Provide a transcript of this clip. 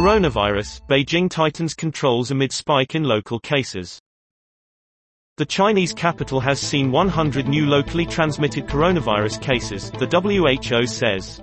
Coronavirus, Beijing tightens controls amid spike in local cases. The Chinese capital has seen 100 new locally transmitted coronavirus cases, the WHO says.